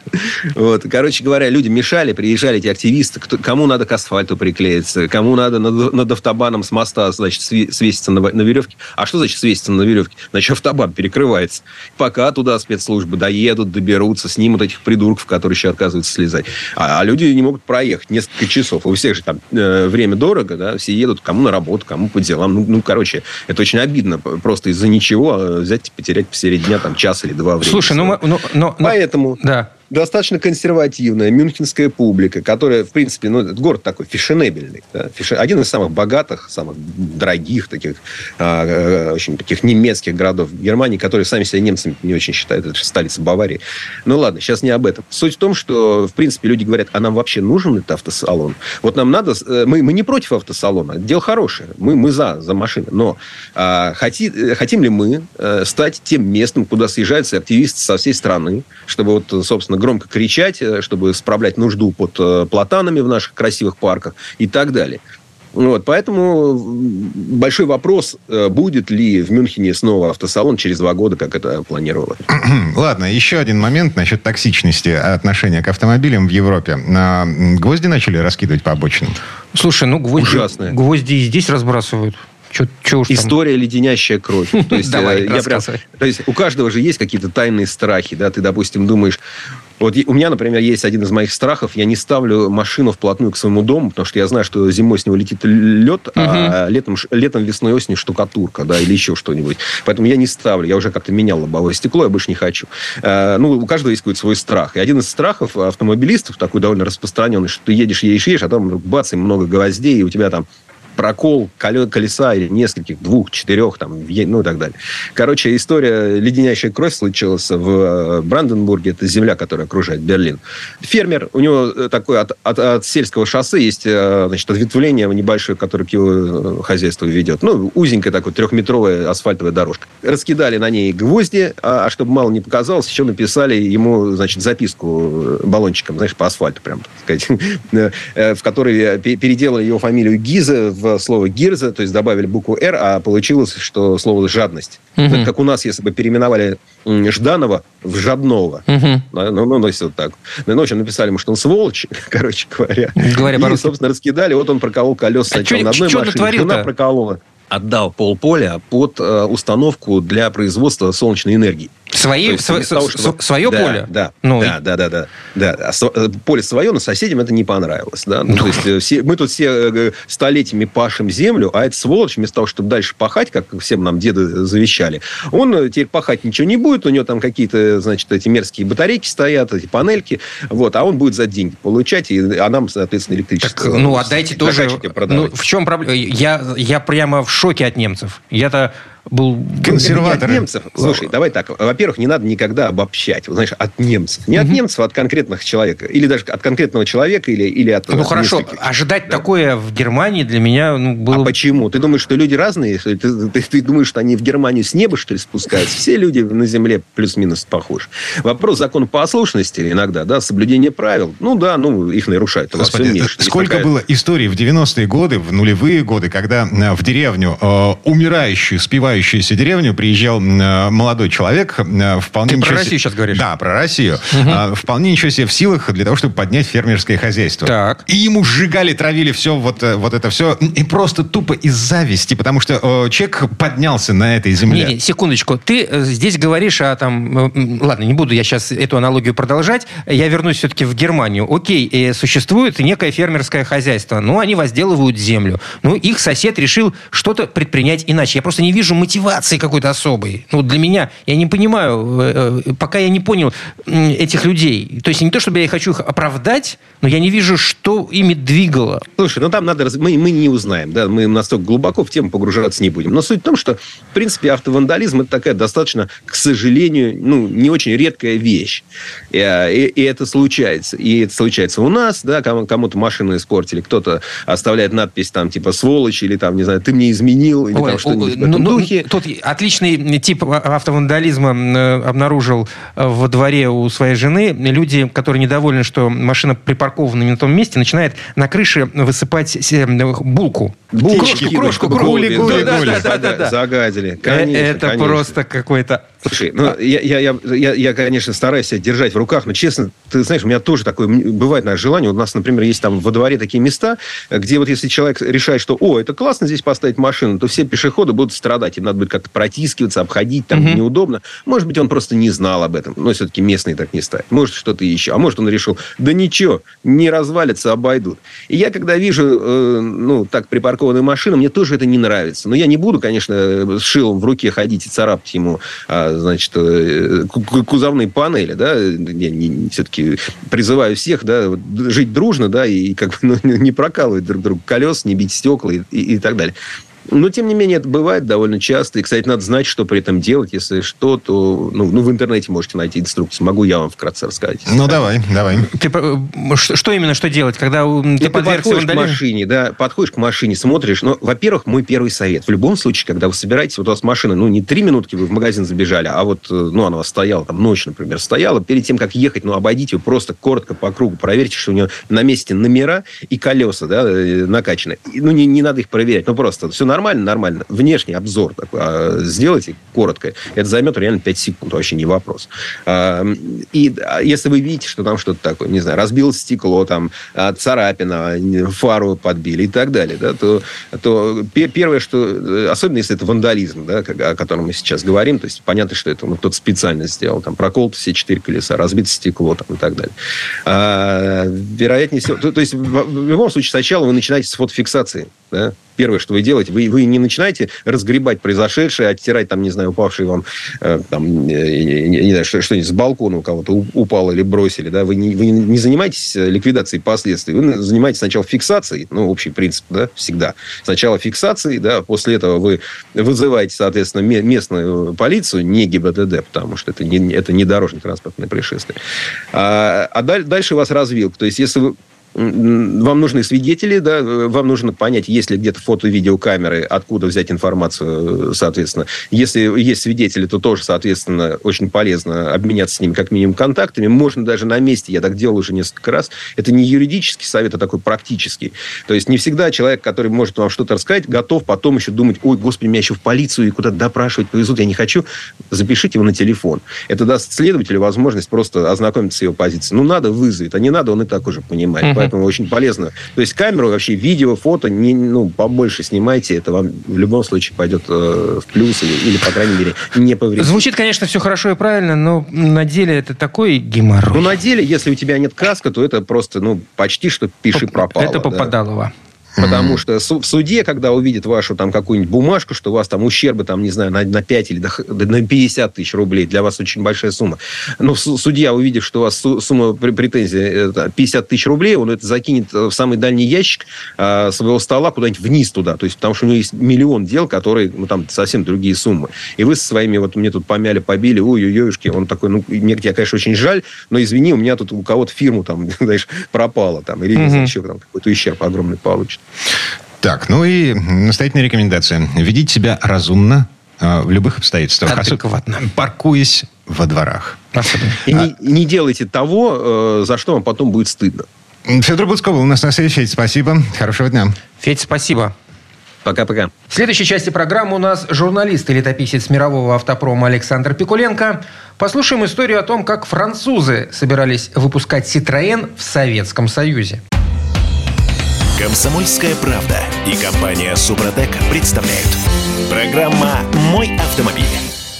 Вот, короче говоря, люди мешали, приезжали эти активисты, кто, кому надо к асфальту приклеиться, кому надо над, над автобаном с моста, значит, свеситься на, на веревке. А что значит свеситься на веревке? Значит, автобан перекрывается. Пока туда спецслужбы доедут, доберутся, снимут этих придурков, которые еще отказываются слезать. А, а люди не могут проехать несколько часов. У всех же там э, время дорого, да, все едут кому на работу, кому по делам. Ну, ну короче, это очень обидно. Просто из-за ничего а взять и потерять посередине дня там час или два времени. Слушай, ну, ну, но, Поэтому... Да достаточно консервативная мюнхенская публика, которая, в принципе, ну, этот город такой фешенебельный. Да? Один из самых богатых, самых дорогих таких, э, очень таких немецких городов Германии, которые сами себя немцами не очень считают. Это же столица Баварии. Ну, ладно, сейчас не об этом. Суть в том, что, в принципе, люди говорят, а нам вообще нужен этот автосалон? Вот нам надо... Э, мы, мы не против автосалона. Дело хорошее. Мы, мы за, за машины. Но а, хоти, хотим ли мы а, стать тем местом, куда съезжаются активисты со всей страны, чтобы вот, собственно, громко кричать, э, чтобы справлять нужду под э, платанами в наших красивых парках и так далее. Вот, поэтому большой вопрос, э, будет ли в Мюнхене снова автосалон через два года, как это планировалось. Ладно, еще один момент насчет токсичности отношения к автомобилям в Европе. Гвозди начали раскидывать по обочинам? Слушай, ну гвозди, Ужасные. гвозди и здесь разбрасывают. Чё, чё уж История там? леденящая кровь. То есть, Давай, я прям, то есть у каждого же есть какие-то тайные страхи, да, ты, допустим, думаешь, вот у меня, например, есть один из моих страхов. Я не ставлю машину вплотную к своему дому, потому что я знаю, что зимой с него летит лед, угу. а летом, летом, весной, осенью штукатурка, да, или еще что-нибудь. Поэтому я не ставлю. Я уже как-то менял лобовое стекло, я больше не хочу. А, ну, у каждого есть какой-то свой страх. И один из страхов автомобилистов, такой довольно распространенный, что ты едешь, едешь, едешь, а там бац, и много гвоздей, и у тебя там прокол колеса или нескольких, двух, четырех, там, ну и так далее. Короче, история леденящая кровь случилась в э, Бранденбурге. Это земля, которая окружает Берлин. Фермер, у него э, такое от, от, от сельского шоссе есть э, значит, ответвление небольшое, которое к его хозяйству ведет. Ну, узенькая такая трехметровая асфальтовая дорожка. Раскидали на ней гвозди, а, а чтобы мало не показалось, еще написали ему, значит, записку баллончиком, знаешь, по асфальту прям, так сказать, в которой переделали его фамилию Гиза в слово гирза, то есть добавили букву «р», а получилось, что слово «жадность». Угу. Это как у нас, если бы переименовали Жданова в Жадного. Угу. Ну, ну, ну, вот так. Ну, ночью написали ему, что он сволочь, короче говоря. Говоря и, собственно, раскидали. Вот он проколол колеса а сначала на одной машине, жена проколола отдал полполя под э, установку для производства солнечной энергии. Свои, есть, св- того, чтобы... Свое да, поле? Да, ну, да, и... да, да, да, да. А э, поле свое, но соседям это не понравилось. Да? Ну, то есть, э, все, мы тут все столетиями пашем землю, а этот сволочь, вместо того, чтобы дальше пахать, как всем нам деды завещали, он теперь пахать ничего не будет, у него там какие-то, значит, эти мерзкие батарейки стоят, эти панельки, вот, а он будет за деньги получать, и, а нам, соответственно, электричество. Так, ну, отдайте тоже... Ну, в чем проблема? Я, я прямо в шоке от немцев. Я-то был... Консерватор. немцев. Слушай, давай так. Во-первых, не надо никогда обобщать. Знаешь, от немцев. Не от немцев, а от конкретных человека. Или даже от конкретного человека, или, или от... Ну, хорошо. Ожидать да? такое в Германии для меня ну, было... А почему? Ты думаешь, что люди разные? Ты, ты, ты думаешь, что они в Германию с неба, что ли, спускаются? Все люди на Земле плюс-минус похожи. Вопрос законопослушности иногда, да, соблюдение правил. Ну да, ну их нарушают. Господи, сколько такая... было историй в 90-е годы, в нулевые годы, когда э, в деревню, э, умирающую, спивающуюся деревню, приезжал э, молодой человек, э, вполне... Ты про Россию себе... сейчас говоришь? Да, про Россию. Угу. Вполне ничего себе в силах для того, чтобы поднять фермерское хозяйство. Так. И ему сжигали, травили все, вот, э, вот это все, и просто тупо из зависти, потому что э, человек поднялся на этой земле. Не, не, секундочку. Ты здесь говоришь о там... Ладно, не буду я сейчас эту аналогию продолжать. Я вернусь все-таки в Германию. Окей, существует некое фермерское хозяйство. Ну, они возделывают землю. Ну, их сосед решил что-то предпринять иначе. Я просто не вижу мотивации какой-то особой. Ну, для меня, я не понимаю, пока я не понял этих людей. То есть не то, чтобы я хочу их оправдать, но я не вижу, что ими двигало. Слушай, ну там надо... Мы, мы не узнаем, да, мы настолько глубоко в тему погружаться не будем. Но суть в том, что, в принципе, автовандализм – это такая достаточно, к сожалению, ну, не очень редкая вещь. И, и, и это случается. И это случается у нас, да, кому-то машину испортили, кто-то оставляет надпись там, типа, сволочь, или там, не знаю, ты мне изменил, или Ой, там что-нибудь в этом ну, ну, духе. Тут отличный тип автовандализма э, обнаружил во дворе у своей жены. Люди, которые недовольны, что машина припаркована не на том месте, начинают на крыше высыпать э, булку. Булку, крошку, крошку, крошку. Гули, гули, да, гули. Да, да, да, Загадили. Э, конечно, это конечно. просто какой-то... Слушай, ну, я, я, я, я, я, конечно, стараюсь себя держать в руках, но, честно, ты знаешь, у меня тоже такое бывает, наверное, желание. У нас, например, есть там во дворе такие места, где вот если человек решает, что, о, это классно здесь поставить машину, то все пешеходы будут страдать. Им надо будет как-то протискиваться, обходить, там угу. неудобно. Может быть, он просто не знал об этом. Но все-таки местные так не ставят. Может, что-то еще. А может, он решил, да ничего, не развалится, обойдут. И я, когда вижу, э, ну, так припаркованную машину, мне тоже это не нравится. Но я не буду, конечно, с шилом в руке ходить и царапать ему, а, значит, э, кузовные панели, да. Я все-таки призываю всех, да, жить дружно, да, и как бы ну, не прокалывать друг друга колес, не бить стекла и, и, и так далее. Но, тем не менее, это бывает довольно часто. И, кстати, надо знать, что при этом делать. Если что, то ну, ну, в интернете можете найти инструкцию. Могу я вам вкратце рассказать. Ну, давай, давай. Ты, что именно, что делать, когда ты, ты подходишь к машине, да, подходишь к машине, смотришь. Ну, во-первых, мой первый совет. В любом случае, когда вы собираетесь, вот у вас машина, ну, не три минутки вы в магазин забежали, а вот, э, ну, она у вас стояла, там, ночь, например, стояла. Перед тем, как ехать, ну, обойдите ее просто коротко по кругу. Проверьте, что у нее на месте номера и колеса, да, э, накачаны. Ну, не, не надо их проверять, ну, просто все нормально, нормально. Внешний обзор такой, а, сделайте коротко. Это займет реально 5 секунд, вообще не вопрос. А, и а, если вы видите, что там что-то такое, не знаю, разбилось стекло, там, царапина, фару подбили и так далее, да, то, то первое, что... Э, особенно, если это вандализм, да, о котором мы сейчас говорим, то есть понятно, что это ну, кто-то специально сделал. Там проколото все четыре колеса, разбито стекло там, и так далее. А, вероятнее всего... То, то есть, в, в любом случае, сначала вы начинаете с фотофиксации. Да? Первое, что вы делаете, вы, вы не начинаете разгребать произошедшее, оттирать, там, не знаю, упавшие вам, э, там, не, не знаю, что-нибудь с балкона у кого-то упало или бросили, да, вы не, вы не занимаетесь ликвидацией последствий, вы занимаетесь сначала фиксацией, ну, общий принцип, да, всегда. Сначала фиксацией, да, после этого вы вызываете, соответственно, местную полицию, не ГИБДД, потому что это не, это не дорожно-транспортное происшествие. А, а дальше вас развилка. То есть, если вы вам нужны свидетели, да, вам нужно понять, есть ли где-то фото-видеокамеры, откуда взять информацию, соответственно. Если есть свидетели, то тоже, соответственно, очень полезно обменяться с ними как минимум контактами. Можно даже на месте, я так делал уже несколько раз. Это не юридический совет, а такой практический. То есть не всегда человек, который может вам что-то рассказать, готов потом еще думать, ой, господи, меня еще в полицию и куда-то допрашивать повезут, я не хочу. Запишите его на телефон. Это даст следователю возможность просто ознакомиться с его позицией. Ну, надо, вызовет, а не надо, он и так уже понимает. Поэтому очень полезно. То есть камеру, вообще видео, фото, не, ну, побольше снимайте, это вам в любом случае пойдет э, в плюс или, или, по крайней мере, не повредит. Звучит, конечно, все хорошо и правильно, но на деле это такой геморрой. Ну, на деле, если у тебя нет каска, то это просто, ну, почти что пиши пропало. Это попадалово. Да. Потому что в суде, когда увидят вашу там какую-нибудь бумажку, что у вас там ущербы, там, не знаю, на, на 5 или на 50 тысяч рублей, для вас очень большая сумма. Но судья, увидев, что у вас сумма претензий 50 тысяч рублей, он это закинет в самый дальний ящик а, своего стола куда-нибудь вниз туда. То есть, потому что у него есть миллион дел, которые, ну, там совсем другие суммы. И вы со своими, вот мне тут помяли, побили, ой-ой-ой, он такой, ну, мне тебя, конечно, очень жаль, но извини, у меня тут у кого-то фирму там, знаешь, пропала там, или угу. еще там какой-то ущерб огромный получит. Так, ну и настоятельная рекомендация. Ведите себя разумно э, в любых обстоятельствах. Адекватно. Паркуясь во дворах. И а... не, не делайте того, э, за что вам потом будет стыдно. Федор Буцков был у нас на связи. Федь, спасибо. Хорошего дня. Федь, спасибо. Пока-пока. В следующей части программы у нас журналист и летописец мирового автопрома Александр Пикуленко. Послушаем историю о том, как французы собирались выпускать «Ситроен» в Советском Союзе. Комсомольская правда и компания «Супротек» представляют. Программа «Мой автомобиль».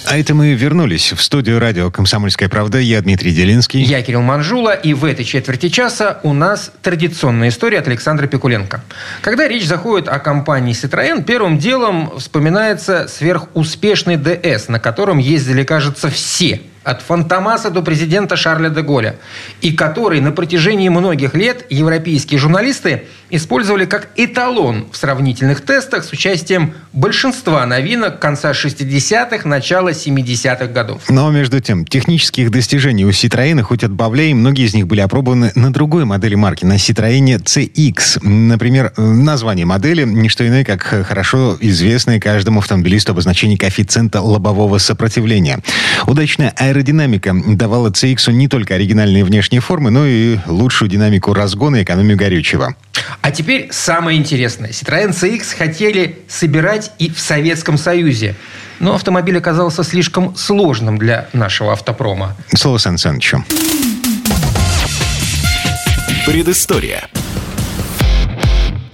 А это мы вернулись в студию радио «Комсомольская правда». Я Дмитрий Делинский. Я Кирилл Манжула. И в этой четверти часа у нас традиционная история от Александра Пикуленко. Когда речь заходит о компании Citroën, первым делом вспоминается сверхуспешный ДС, на котором ездили, кажется, все – от Фантомаса до президента Шарля де Голля, и который на протяжении многих лет европейские журналисты использовали как эталон в сравнительных тестах с участием большинства новинок конца 60-х, начала 70-х годов. Но, между тем, технических достижений у Citroёn хоть отбавляй, многие из них были опробованы на другой модели марки, на Citroёn CX. Например, название модели – не что иное, как хорошо известное каждому автомобилисту обозначение коэффициента лобового сопротивления. Удачная аэродинамика давала CX не только оригинальные внешние формы, но и лучшую динамику разгона и экономию горючего. А теперь самое интересное. Citroёn CX хотели собирать и в Советском Союзе. Но автомобиль оказался слишком сложным для нашего автопрома. Слово Сан Санычу. Предыстория.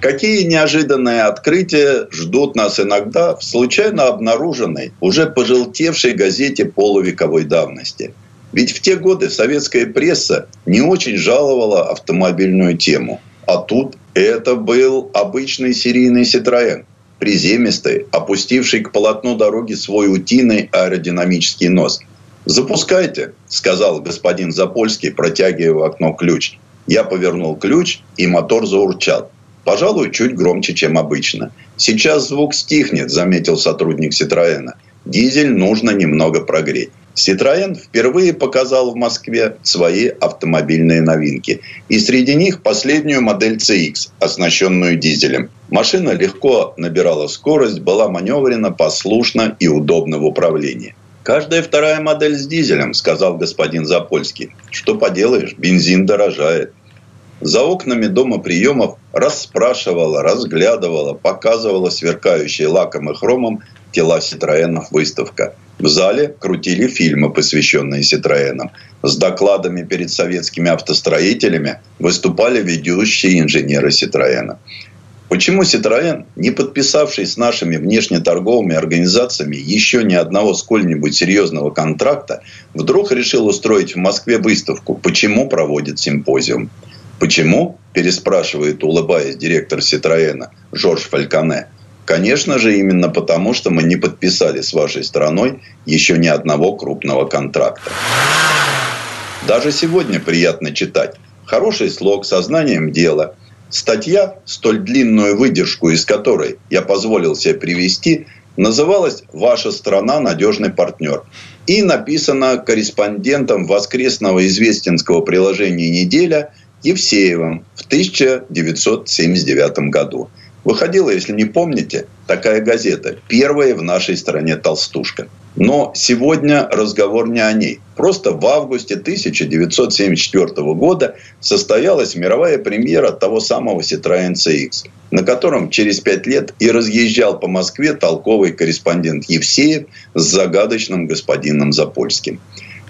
Какие неожиданные открытия ждут нас иногда в случайно обнаруженной, уже пожелтевшей газете полувековой давности? Ведь в те годы советская пресса не очень жаловала автомобильную тему. А тут это был обычный серийный «Ситроен», приземистый, опустивший к полотну дороги свой утиный аэродинамический нос. «Запускайте», – сказал господин Запольский, протягивая в окно ключ. Я повернул ключ, и мотор заурчал. Пожалуй, чуть громче, чем обычно. Сейчас звук стихнет, заметил сотрудник Ситроена. Дизель нужно немного прогреть. Citroën впервые показал в Москве свои автомобильные новинки. И среди них последнюю модель CX, оснащенную дизелем. Машина легко набирала скорость, была маневрена, послушна и удобна в управлении. «Каждая вторая модель с дизелем», – сказал господин Запольский. «Что поделаешь, бензин дорожает». За окнами дома приемов расспрашивала, разглядывала, показывала сверкающие лаком и хромом тела Ситроенов выставка. В зале крутили фильмы, посвященные Ситроенам. С докладами перед советскими автостроителями выступали ведущие инженеры Ситроена. Почему Ситроен, не подписавший с нашими внешнеторговыми организациями еще ни одного сколь-нибудь серьезного контракта, вдруг решил устроить в Москве выставку? Почему проводит симпозиум? Почему? переспрашивает, улыбаясь, директор Ситроена Жорж Фальконе. Конечно же, именно потому, что мы не подписали с вашей страной еще ни одного крупного контракта. Даже сегодня приятно читать. Хороший слог, сознанием дела. Статья, столь длинную выдержку из которой я позволил себе привести, называлась «Ваша страна – надежный партнер» и написана корреспондентом воскресного известинского приложения «Неделя» Евсеевым в 1979 году. Выходила, если не помните, такая газета. Первая в нашей стране толстушка. Но сегодня разговор не о ней. Просто в августе 1974 года состоялась мировая премьера того самого Citroёn CX, на котором через пять лет и разъезжал по Москве толковый корреспондент Евсеев с загадочным господином Запольским.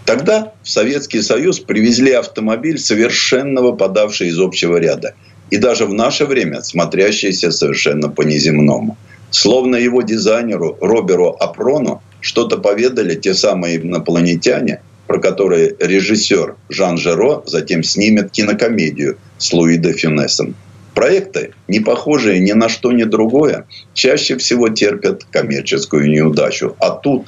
Тогда в Советский Союз привезли автомобиль, совершенно выпадавший из общего ряда. И даже в наше время смотрящийся совершенно по-неземному. Словно его дизайнеру Роберу Апрону что-то поведали те самые инопланетяне, про которые режиссер Жан Жеро затем снимет кинокомедию с Луи де Фюнесом. Проекты, не похожие ни на что, ни другое, чаще всего терпят коммерческую неудачу. А тут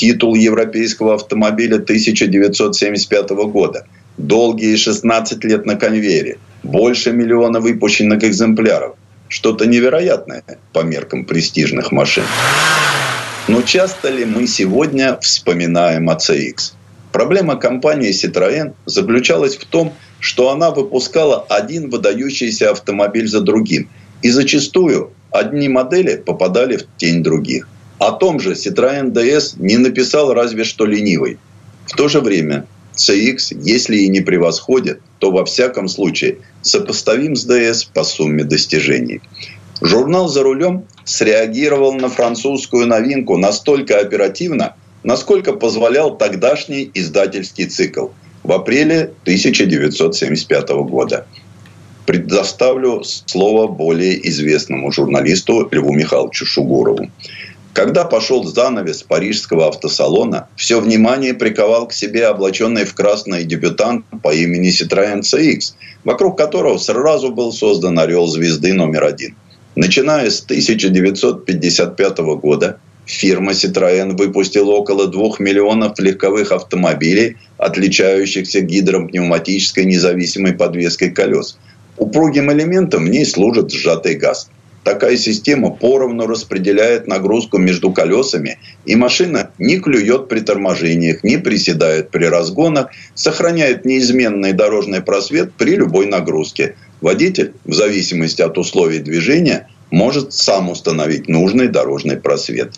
титул европейского автомобиля 1975 года. Долгие 16 лет на конвейере. Больше миллиона выпущенных экземпляров. Что-то невероятное по меркам престижных машин. Но часто ли мы сегодня вспоминаем о CX? Проблема компании Citroën заключалась в том, что она выпускала один выдающийся автомобиль за другим. И зачастую одни модели попадали в тень других. О том же Citroën DS не написал разве что ленивый. В то же время CX, если и не превосходит, то во всяком случае сопоставим с DS по сумме достижений. Журнал «За рулем» среагировал на французскую новинку настолько оперативно, насколько позволял тогдашний издательский цикл в апреле 1975 года. Предоставлю слово более известному журналисту Льву Михайловичу Шугурову. Когда пошел занавес парижского автосалона, все внимание приковал к себе облаченный в красный дебютант по имени Citroёn CX, вокруг которого сразу был создан орел звезды номер один. Начиная с 1955 года фирма Citroën выпустила около 2 миллионов легковых автомобилей, отличающихся гидропневматической независимой подвеской колес. Упругим элементом в ней служит сжатый газ. Такая система поровну распределяет нагрузку между колесами, и машина не клюет при торможениях, не приседает при разгонах, сохраняет неизменный дорожный просвет при любой нагрузке. Водитель, в зависимости от условий движения, может сам установить нужный дорожный просвет.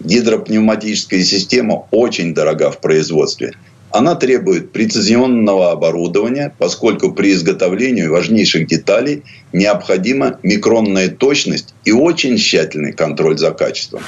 Гидропневматическая система очень дорога в производстве. Она требует прецизионного оборудования, поскольку при изготовлении важнейших деталей необходима микронная точность и очень тщательный контроль за качеством.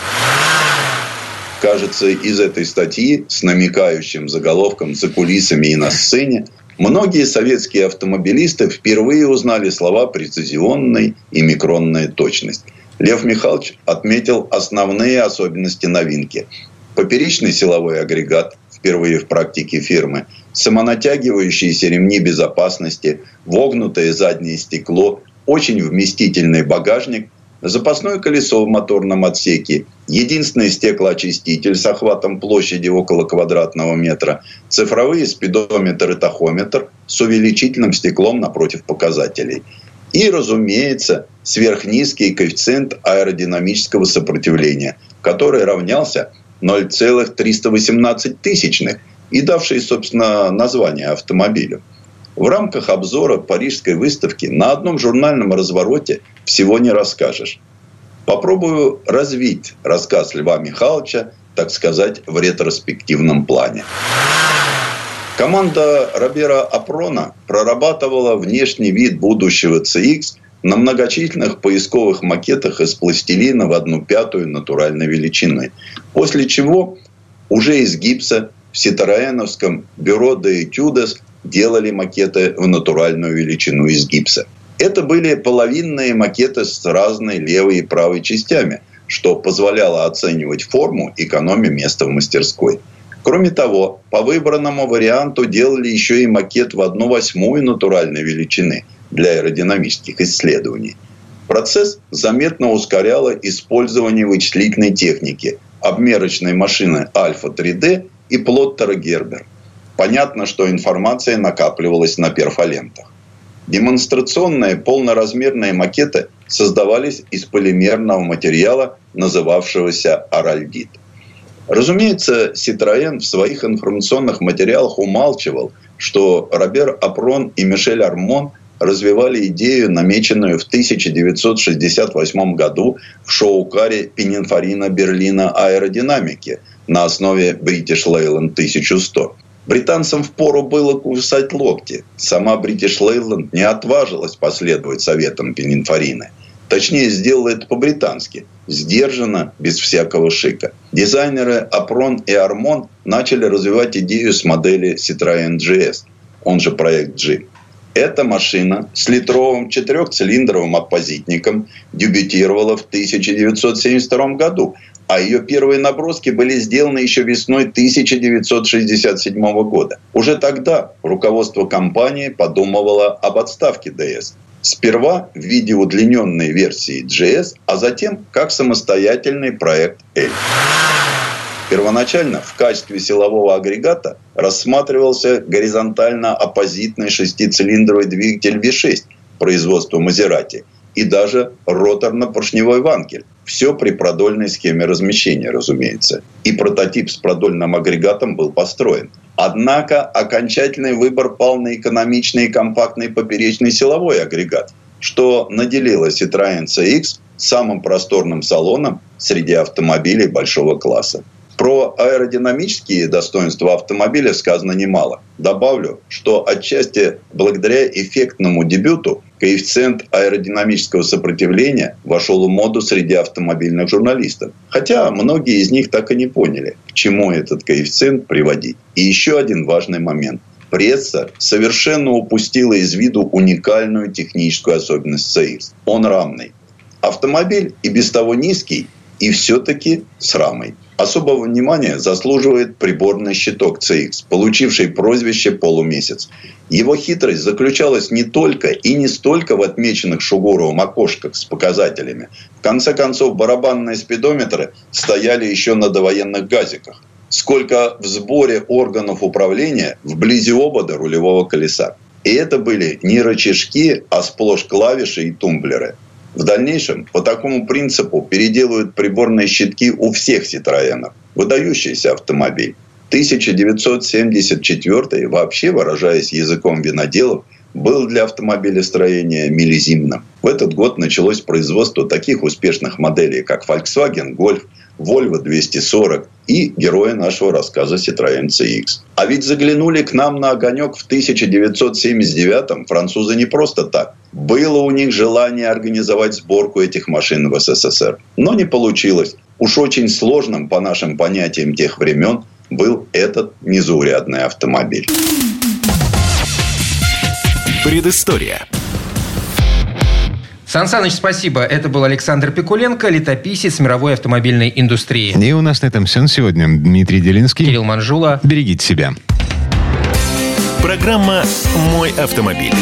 Кажется, из этой статьи с намекающим заголовком «За кулисами и на сцене» многие советские автомобилисты впервые узнали слова «прецизионная» и «микронная точность». Лев Михайлович отметил основные особенности новинки. Поперечный силовой агрегат впервые в практике фирмы, самонатягивающиеся ремни безопасности, вогнутое заднее стекло, очень вместительный багажник, запасное колесо в моторном отсеке, единственный стеклоочиститель с охватом площади около квадратного метра, цифровые спидометр и тахометр с увеличительным стеклом напротив показателей – и, разумеется, сверхнизкий коэффициент аэродинамического сопротивления, который равнялся 0,318 тысячных и давший, собственно, название автомобилю. В рамках обзора Парижской выставки на одном журнальном развороте всего не расскажешь. Попробую развить рассказ Льва Михайловича, так сказать, в ретроспективном плане. Команда Робера Апрона прорабатывала внешний вид будущего CX на многочисленных поисковых макетах из пластилина в одну пятую натуральной величины. После чего уже из гипса в Ситараеновском бюро де Этюдес делали макеты в натуральную величину из гипса. Это были половинные макеты с разной левой и правой частями, что позволяло оценивать форму, экономя место в мастерской – Кроме того, по выбранному варианту делали еще и макет в одну восьмую натуральной величины для аэродинамических исследований. Процесс заметно ускоряло использование вычислительной техники, обмерочной машины Альфа-3D и плоттера Гербер. Понятно, что информация накапливалась на перфолентах. Демонстрационные полноразмерные макеты создавались из полимерного материала, называвшегося аральдит. Разумеется, Citroën в своих информационных материалах умалчивал, что Робер Апрон и Мишель Армон развивали идею, намеченную в 1968 году в шоу-каре Пининфорина Берлина аэродинамики на основе British Leyland 1100. Британцам впору было кусать локти. Сама British Leyland не отважилась последовать советам Пининфорины – Точнее, сделала это по-британски. Сдержанно, без всякого шика. Дизайнеры Апрон и Армон начали развивать идею с модели Citroën GS, он же проект G. Эта машина с литровым четырехцилиндровым оппозитником дебютировала в 1972 году, а ее первые наброски были сделаны еще весной 1967 года. Уже тогда руководство компании подумывало об отставке ДС. Сперва в виде удлиненной версии GS, а затем как самостоятельный проект L. Первоначально в качестве силового агрегата рассматривался горизонтально-оппозитный шестицилиндровый двигатель V6 производства Мазерати и даже роторно-поршневой ванкель. Все при продольной схеме размещения, разумеется. И прототип с продольным агрегатом был построен. Однако окончательный выбор пал на экономичный и компактный поперечный силовой агрегат, что наделило Citroёn CX самым просторным салоном среди автомобилей большого класса. Про аэродинамические достоинства автомобиля сказано немало. Добавлю, что отчасти благодаря эффектному дебюту коэффициент аэродинамического сопротивления вошел в моду среди автомобильных журналистов. Хотя многие из них так и не поняли, к чему этот коэффициент приводить. И еще один важный момент. Пресса совершенно упустила из виду уникальную техническую особенность CX. Он рамный. Автомобиль и без того низкий, и все-таки с рамой. Особого внимания заслуживает приборный щиток CX, получивший прозвище «Полумесяц». Его хитрость заключалась не только и не столько в отмеченных Шугуровым окошках с показателями. В конце концов, барабанные спидометры стояли еще на довоенных газиках сколько в сборе органов управления вблизи обода рулевого колеса. И это были не рычажки, а сплошь клавиши и тумблеры. В дальнейшем по такому принципу переделывают приборные щитки у всех Citroёнов. Выдающийся автомобиль. 1974 вообще, выражаясь языком виноделов, был для автомобилестроения милизимным. В этот год началось производство таких успешных моделей, как Volkswagen Golf, Volvo 240 и героя нашего рассказа Citroёn CX. А ведь заглянули к нам на огонек в 1979-м французы не просто так. Было у них желание организовать сборку этих машин в СССР. Но не получилось. Уж очень сложным по нашим понятиям тех времен был этот незаурядный автомобиль. Предыстория. Сан Саныч, спасибо. Это был Александр Пикуленко, летописец мировой автомобильной индустрии. И у нас на этом все на сегодня. Дмитрий Делинский. Кирилл Манжула. Берегите себя. Программа «Мой автомобиль».